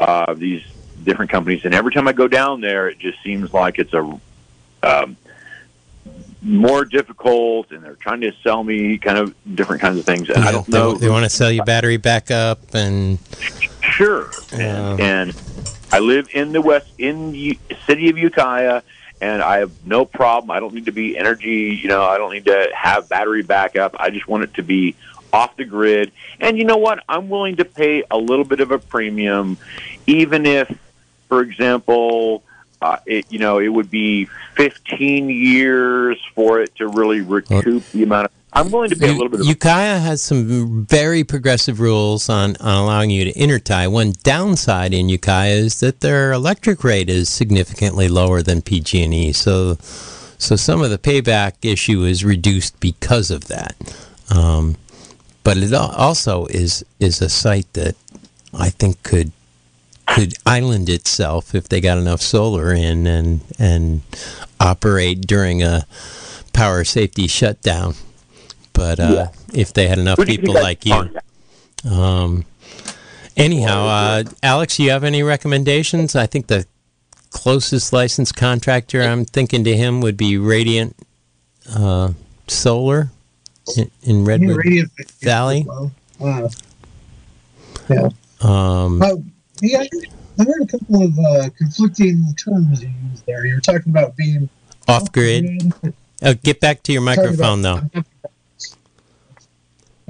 Uh, these different companies, and every time I go down there, it just seems like it's a um, more difficult, and they're trying to sell me kind of different kinds of things. And I don't know.
They want to sell you battery backup and
Sure. And, and I live in the west in U- city of Ukiah, and I have no problem. I don't need to be energy. You know, I don't need to have battery backup. I just want it to be off the grid. And you know what? I'm willing to pay a little bit of a premium, even if, for example. Uh, it you know it would be 15 years for it to really recoup the amount of. I'm willing to pay a little bit of.
Ukiah has some very progressive rules on, on allowing you to intertie. One downside in Ukiah is that their electric rate is significantly lower than PG&E. So, so some of the payback issue is reduced because of that. Um, but it also is is a site that I think could could island itself if they got enough solar in and and operate during a power safety shutdown. But uh,
Yeah.
if they had enough people like you, um, anyhow, uh, Alex, you have any recommendations? I think the closest licensed contractor I'm thinking to him would be Radiant uh, Solar in, in Redwood
Radiant
Valley.
Yeah.
Um,
Uh, yeah, I heard a couple of uh, conflicting terms you used there. You were talking about being
off grid. Oh, get back to your microphone, though.
about-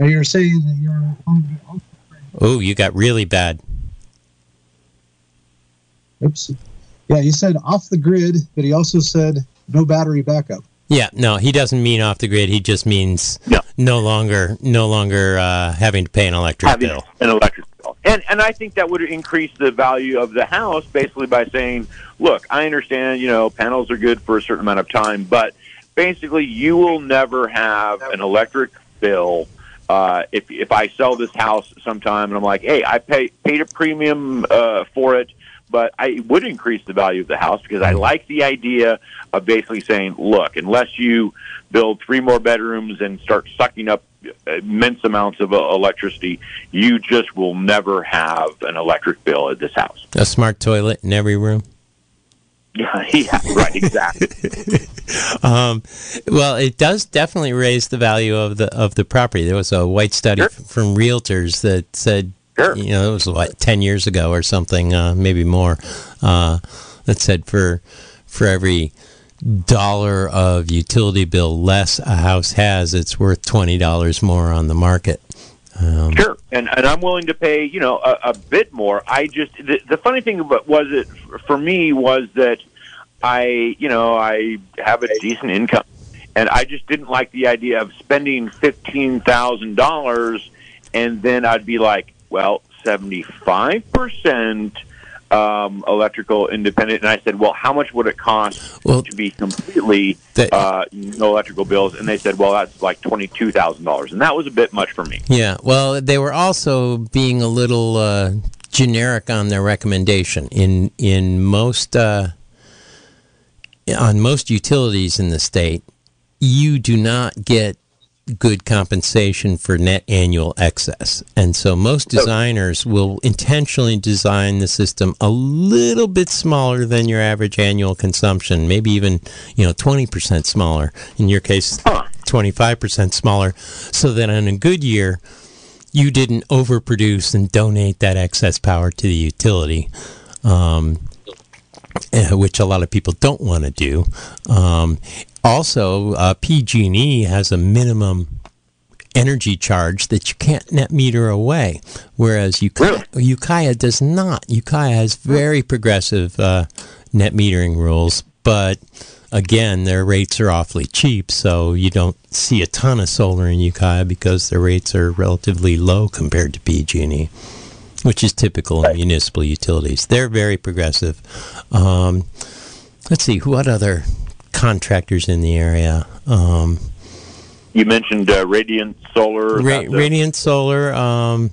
Uh, You were saying that you're on the
Oh, you got really bad.
Oops. Yeah, you said off the grid, but he also said no battery backup.
Yeah, no, he doesn't mean off the grid. He just means
Yeah.
no longer, no longer uh, having to pay an electric
having
bill.
an electric bill. And and I think that would increase the value of the house basically by saying, look, I understand, you know, panels are good for a certain amount of time, but basically you will never have an electric bill uh, if if I sell this house sometime and I'm like, hey, I pay paid a premium uh, for it, but I would increase the value of the house because I like the idea of basically saying, look, unless you build three more bedrooms and start sucking up immense amounts of uh, electricity, you just will never have an electric bill at this house.
A smart toilet in every room.
Yeah, (laughs) (laughs) yeah, right, exactly. (laughs)
Um, well, it does definitely raise the value of the of the property. There was a white study
Sure.
f- from realtors that said,
Sure.
you know, it was what ten years ago or something, uh, maybe more, uh, that said for for every dollar of utility bill less a house has, it's worth twenty dollars more on the market. Um,
Sure, and and I'm willing to pay you know a, a bit more. I just the, the funny thing about was it for me was that I you know I have a decent income, and I just didn't like the idea of spending fifteen thousand dollars, and then I'd be like, well, seventy five percent um, electrical independent, and I said, well, how much would it cost
Well,
to be completely
that-
uh, no electrical bills? And they said, well, that's like twenty two thousand dollars, and that was a bit much for me.
Yeah, well, they were also being a little uh, generic on their recommendation. In in most uh, on most utilities in the state, you do not get good compensation for net annual excess, and so most designers will intentionally design the system a little bit smaller than your average annual consumption, maybe even you know twenty percent smaller. In your case, 25% smaller, so that on a good year, you didn't overproduce and donate that excess power to the utility, um, eh, which a lot of people don't want to do. Um, also, uh, PG&E has a minimum energy charge that you can't net meter away, whereas Ukiah, Ukiah does not. Ukiah has very progressive uh, net metering rules, but again, their rates are awfully cheap, so you don't see a ton of solar in Ukiah because their rates are relatively low compared to PG&E. which is typical
Right.
in municipal utilities. They're very progressive. Um, let's see, what other contractors in the area? Um,
You mentioned uh, Radiant Solar.
Ra- Radiant Solar, um,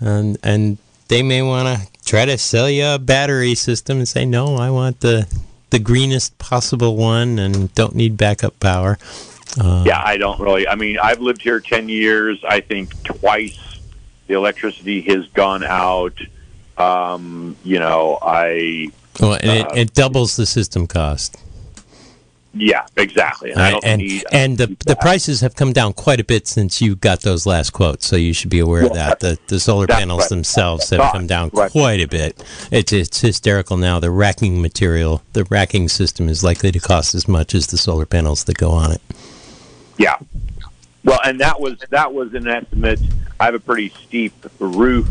and and they may want to try to sell you a battery system and say, no, I want the the greenest possible one and don't need backup power. Uh,
Yeah, I don't really. I mean, I've lived here 10 years. I think twice the electricity has gone out. Um, you know, I.
Well, and
Uh,
it, it doubles the system cost.
Yeah, exactly. And I don't
and
need.
and the the prices have come down quite a bit since you got those last quotes, so you should be aware of that. The the solar panels
right.
themselves have
Right.
come down
Right.
quite a bit. It's it's hysterical now. The racking material, the racking system is likely to cost as much as the solar panels that go on it.
Yeah. Well, and that was that was an estimate. I have a pretty steep roof,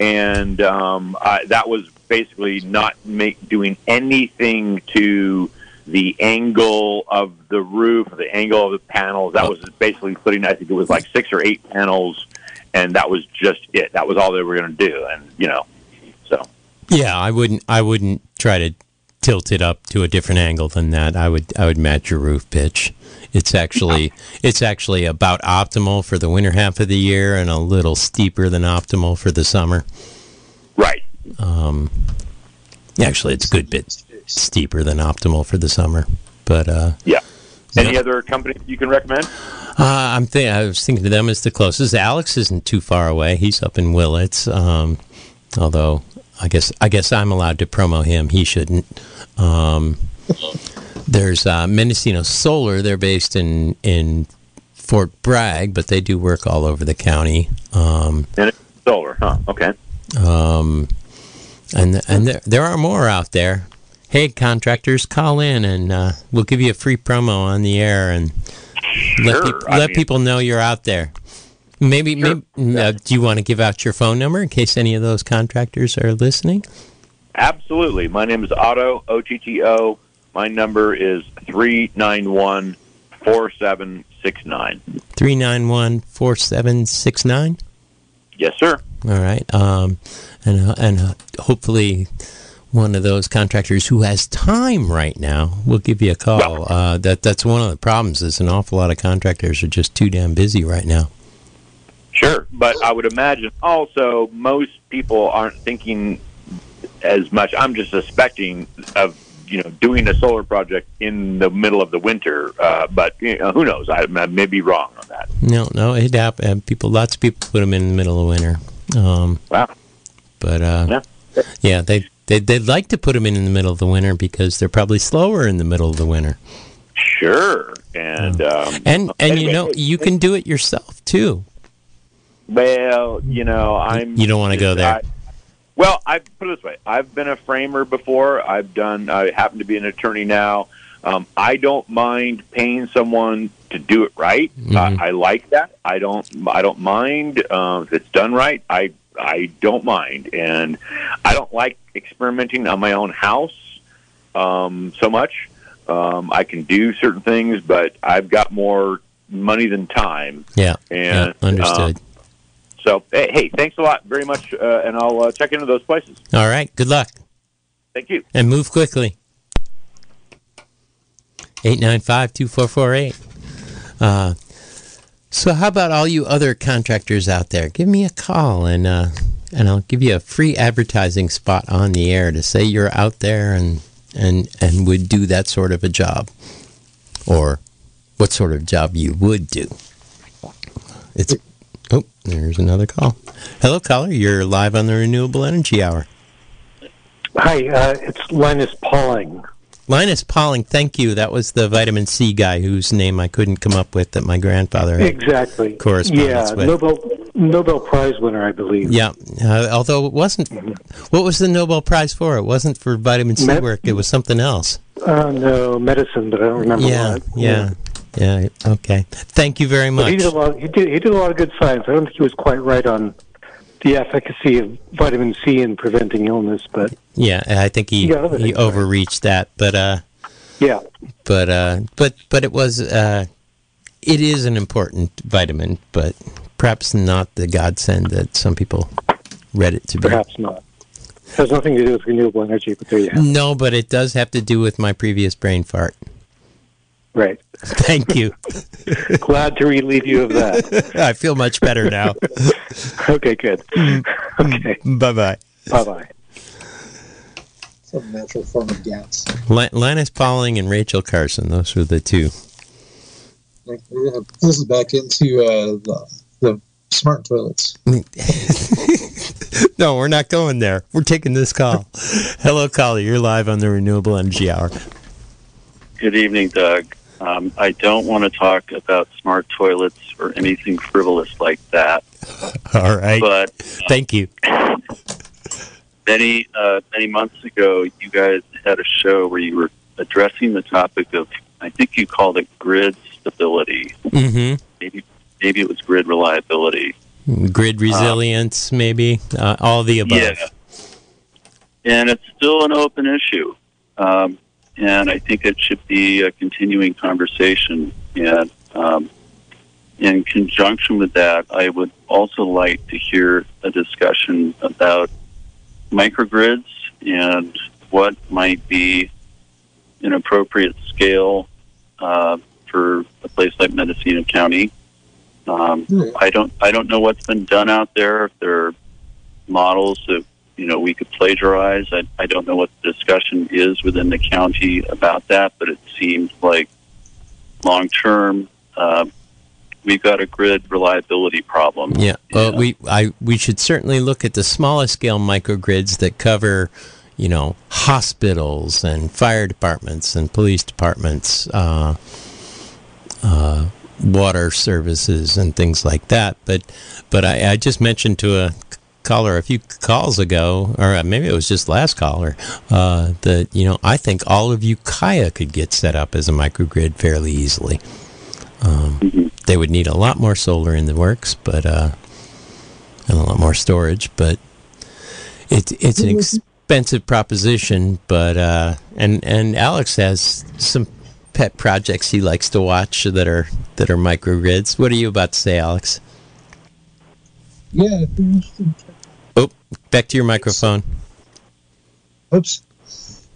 and um, I, that was basically not make, doing anything to the angle of the roof, the angle of the panels. That was basically putting. I think it was like six or eight panels, and that was just it. That was all they were going to do, and you know, so
Yeah, I wouldn't I wouldn't try to tilt it up to a different angle than that. I would I would match your roof pitch. It's actually it's actually about optimal for the winter half of the year and a little steeper than optimal for the summer.
right.
Um, actually, it's a good bit steeper than optimal for the summer. But uh,
Yeah. Any
Yeah.
other company you can recommend?
uh, I'm think I was thinking of them as the closest. Alex isn't too far away. He's up in Willits. Um, although I guess I guess I'm allowed to promo him. He shouldn't. Um, there's uh, Mendocino Solar. They're based in in Fort Bragg, but they do work all over the county. Um,
And it's solar, huh? Okay.
Um, and and there, there are more out there. Hey, contractors, call in and uh, we'll give you a free promo on the air and let,
Sure,
peop-
I
let
mean-
people know you're out there. Maybe,
Sure.
maybe uh, do you want to give out your phone number in case any of those contractors are listening?
Absolutely. My name is Otto, O T T O. My number is 391 4769.
391 4769.
Yes, sir.
All right. Um, and uh, and uh, hopefully one of those contractors who has time right now will give you a call. Uh, that that's one of the problems. Is an awful lot of contractors are just too damn busy right now.
Sure. But I would imagine also most people aren't thinking as much. I'm just suspecting of you know doing a solar project in the middle of the winter. Uh, but you know, who knows? I, I may be wrong on that.
No, no, it happened. People, lots of people put them in the middle of winter. Um,
Wow.
but uh,
Yeah.
yeah, they they they'd like to put them in in the middle of the winter because they're probably slower in the middle of the winter.
Sure. And um,
And and you know you can do it yourself too.
Well, you know, I'm.
You don't wanna go there.
I- well, I put it this way: I've been a framer before. I've done. I happen to be an attorney now. Um, I don't mind paying someone to do it right.
Mhm.
I, I like that. I don't. I don't mind uh, if it's done right. I I don't mind, and I don't like experimenting on my own house um, so much. Um, I can do certain things, but I've got more money than time.
Yeah,
And
yeah, understood.
um, so, hey, hey, thanks a lot very much, uh, and I'll uh, check into those places.
All right, good luck
Thank you.
and move quickly. Eight nine five two four four eight. So how about all you other contractors out there? Give me a call and uh, and I'll give you a free advertising spot on the air to say you're out there and and and would do that sort of a job, or what sort of job you would do. It's oh, there's another call. Hello, caller. You're live on the Renewable Energy Hour.
Hi, uh, it's Linus Pauling.
Linus Pauling, thank you. That was the vitamin C guy whose name I couldn't come up with that my grandfather had.
Exactly.
Correspondence
Yeah,
with.
Nobel Nobel Prize winner, I believe.
Yeah, uh, although it wasn't. What was the Nobel Prize for? It wasn't for vitamin C
Med-
work. It was something else.
Uh, no, medicine, but I don't remember
Yeah,
what.
yeah, yeah. Okay. Thank you very
But he
much.
did a lot. He did. He did a lot of good science. I don't think he was quite right on the efficacy of vitamin C in preventing illness, but
Yeah, I think he
Yeah,
he
right.
overreached that, but uh,
yeah,
but uh, but but it was uh, it is an important vitamin, but perhaps not the godsend that some people read it to be.
Perhaps not. It has nothing to do with renewable energy, but there you have.
No, but it does have to do with my previous brain fart.
Right. (laughs)
Thank you. (laughs)
Glad to relieve you of that. (laughs)
I feel much better now.
okay, good. Okay.
bye bye.
Bye bye.
Some natural form of gas.
Linus Pauling and Rachel Carson. Those were the two.
Like, we're gonna pull back into uh, the, the smart toilets.
no, we're not going there. We're taking this call. Hello, caller. You're live on the Renewable Energy Hour.
Good evening, Doug. Um, I don't want to talk about smart toilets or anything frivolous like that. (laughs)
All right.
But
thank you. (laughs)
Many uh, many months ago, you guys had a show where you were addressing the topic of, I think you called it grid stability.
Mm-hmm.
Maybe maybe it was grid reliability.
Grid resilience, maybe uh, all the above.
Yeah. And it's still an open issue. Um, and I think it should be a continuing conversation. And um, in conjunction with that, I would also like to hear a discussion about microgrids and what might be an appropriate scale uh, for a place like Mendocino County. Um, I don't I don't know what's been done out there. If there are models that you know we could plagiarize. I, I don't know what the discussion is within the county about that, but it seems like long term uh, we've got a grid reliability problem.
Yeah, well, we I we should certainly look at the smallest scale microgrids that cover, you know, hospitals and fire departments and police departments, uh, uh, water services and things like that. But but I, I just mentioned to a caller a few calls ago, or maybe it was just last caller, uh, that you know I think all of Ukiah could get set up as a microgrid fairly easily. Um, they would need a lot more solar in the works, but uh, and a lot more storage. But it's it's an expensive proposition. But uh, and and Alex has some pet projects he likes to watch that are that are microgrids. What are you about to say, Alex?
Yeah.
Back to your microphone.
Oops.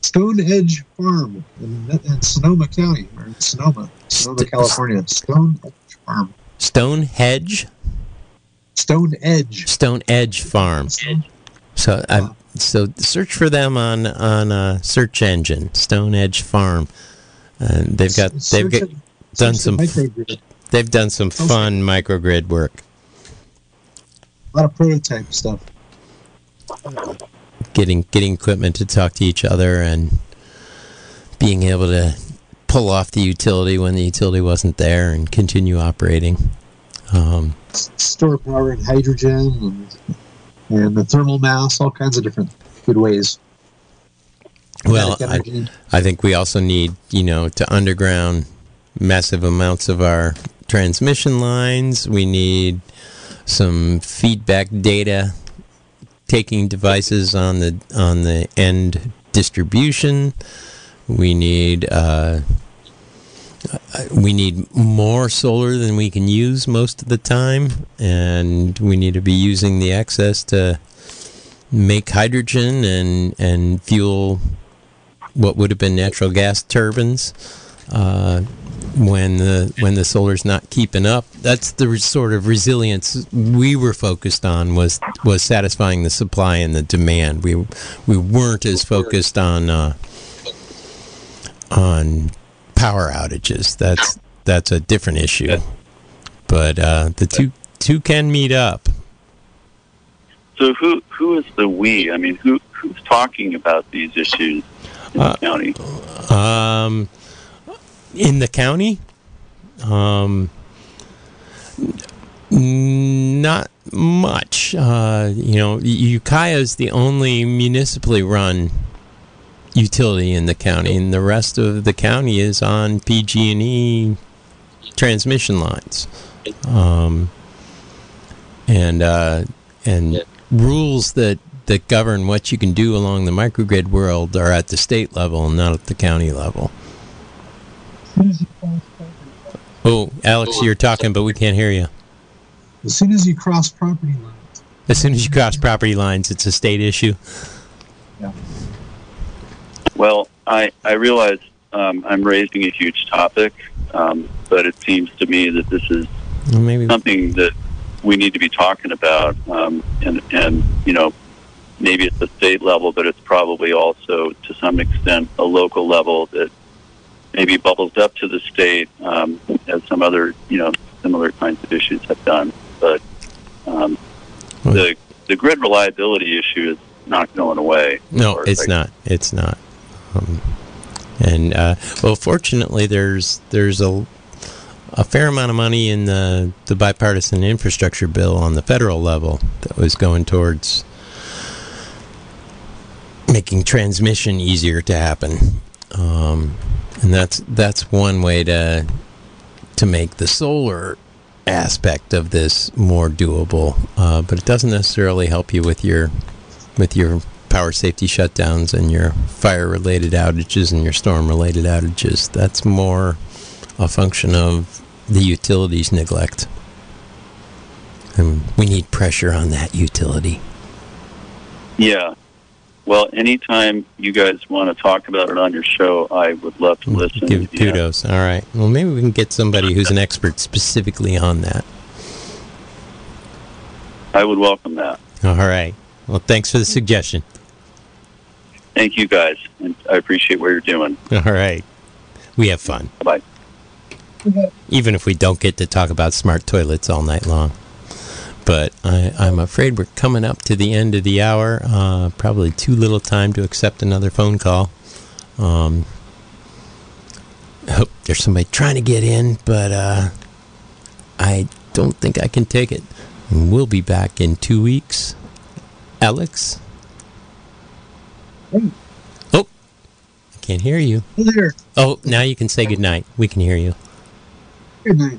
Stone Edge Farm in, in Sonoma County, or in Sonoma, Sonoma, California. Stone Edge Farm.
Stone Hedge.
Stone Edge.
Stone Edge Farm. So I so search for them on on a search engine. Stone Edge Farm. And they've got they've got, done some they've done some fun microgrid work.
A lot of prototype stuff.
Getting getting equipment to talk to each other and being able to pull off the utility when the utility wasn't there and continue operating. Um,
Store power and hydrogen and and the thermal mass, all kinds of different good ways.
Well, I, I think we also need, you know, to underground massive amounts of our transmission lines. We need some feedback data taking devices on the on the end distribution. We need uh, we need more solar than we can use most of the time, and we need to be using the excess to make hydrogen and and fuel what would have been natural gas turbines uh, when the when the solar's not keeping up. That's the sort of resilience we were focused on was was satisfying the supply and the demand. We we weren't as focused on uh, on power outages. That's that's a different issue. But uh, the two two can meet up.
So who who is the we? I mean, who who's talking about these issues in the county?
Um, in the county, um, not much. Uh, you know, Ukiah is the only municipally run utility in the county, and the rest of the county is on PG&E transmission lines, um, and uh, and rules that that govern what you can do along the microgrid world are at the state level, not at the county level. Oh, Alex, you're talking, but we can't hear you.
As soon as you cross property lines.
As soon as you cross property lines, it's a state issue. Yeah.
Well, I I realize um, I'm raising a huge topic, um, but it seems to me that this is
Well, maybe
something that we need to be talking about, um, and and you know, maybe at the state level, but it's probably also to some extent a local level that maybe bubbles up to the state, um, as some other you know similar kinds of issues have done. But um, the the grid reliability issue is not going away.
No, it's
like,
not. It's not. Um, and uh, well, fortunately, there's there's a a fair amount of money in the the bipartisan infrastructure bill on the federal level that was going towards making transmission easier to happen. Um, and that's that's one way to to make the solar aspect of this more doable. Uh, but it doesn't necessarily help you with your with your power safety shutdowns and your fire related outages and your storm related outages. That's more a function of the utilities neglect. And we need pressure on that utility.
Yeah. Well, anytime you guys want to talk about it on your show, I would love to listen.
Give
Yeah.
kudos. All right. Well, maybe we can get somebody who's an expert specifically on that.
I would welcome that.
All right. Well, thanks for the suggestion.
Thank you guys, and I appreciate what you're doing.
All right. We have fun.
Bye.
even if we don't get to talk about smart toilets all night long. But I, I'm afraid we're coming up to the end of the hour. Uh, probably too little time to accept another phone call. Um, I hope there's somebody trying to get in, but uh, I don't think I can take it. And we'll be back in two weeks. Alex?
Hey.
Oh, I can't hear you.
Hey there.
Oh, now you can say goodnight. We can hear you.
Good night.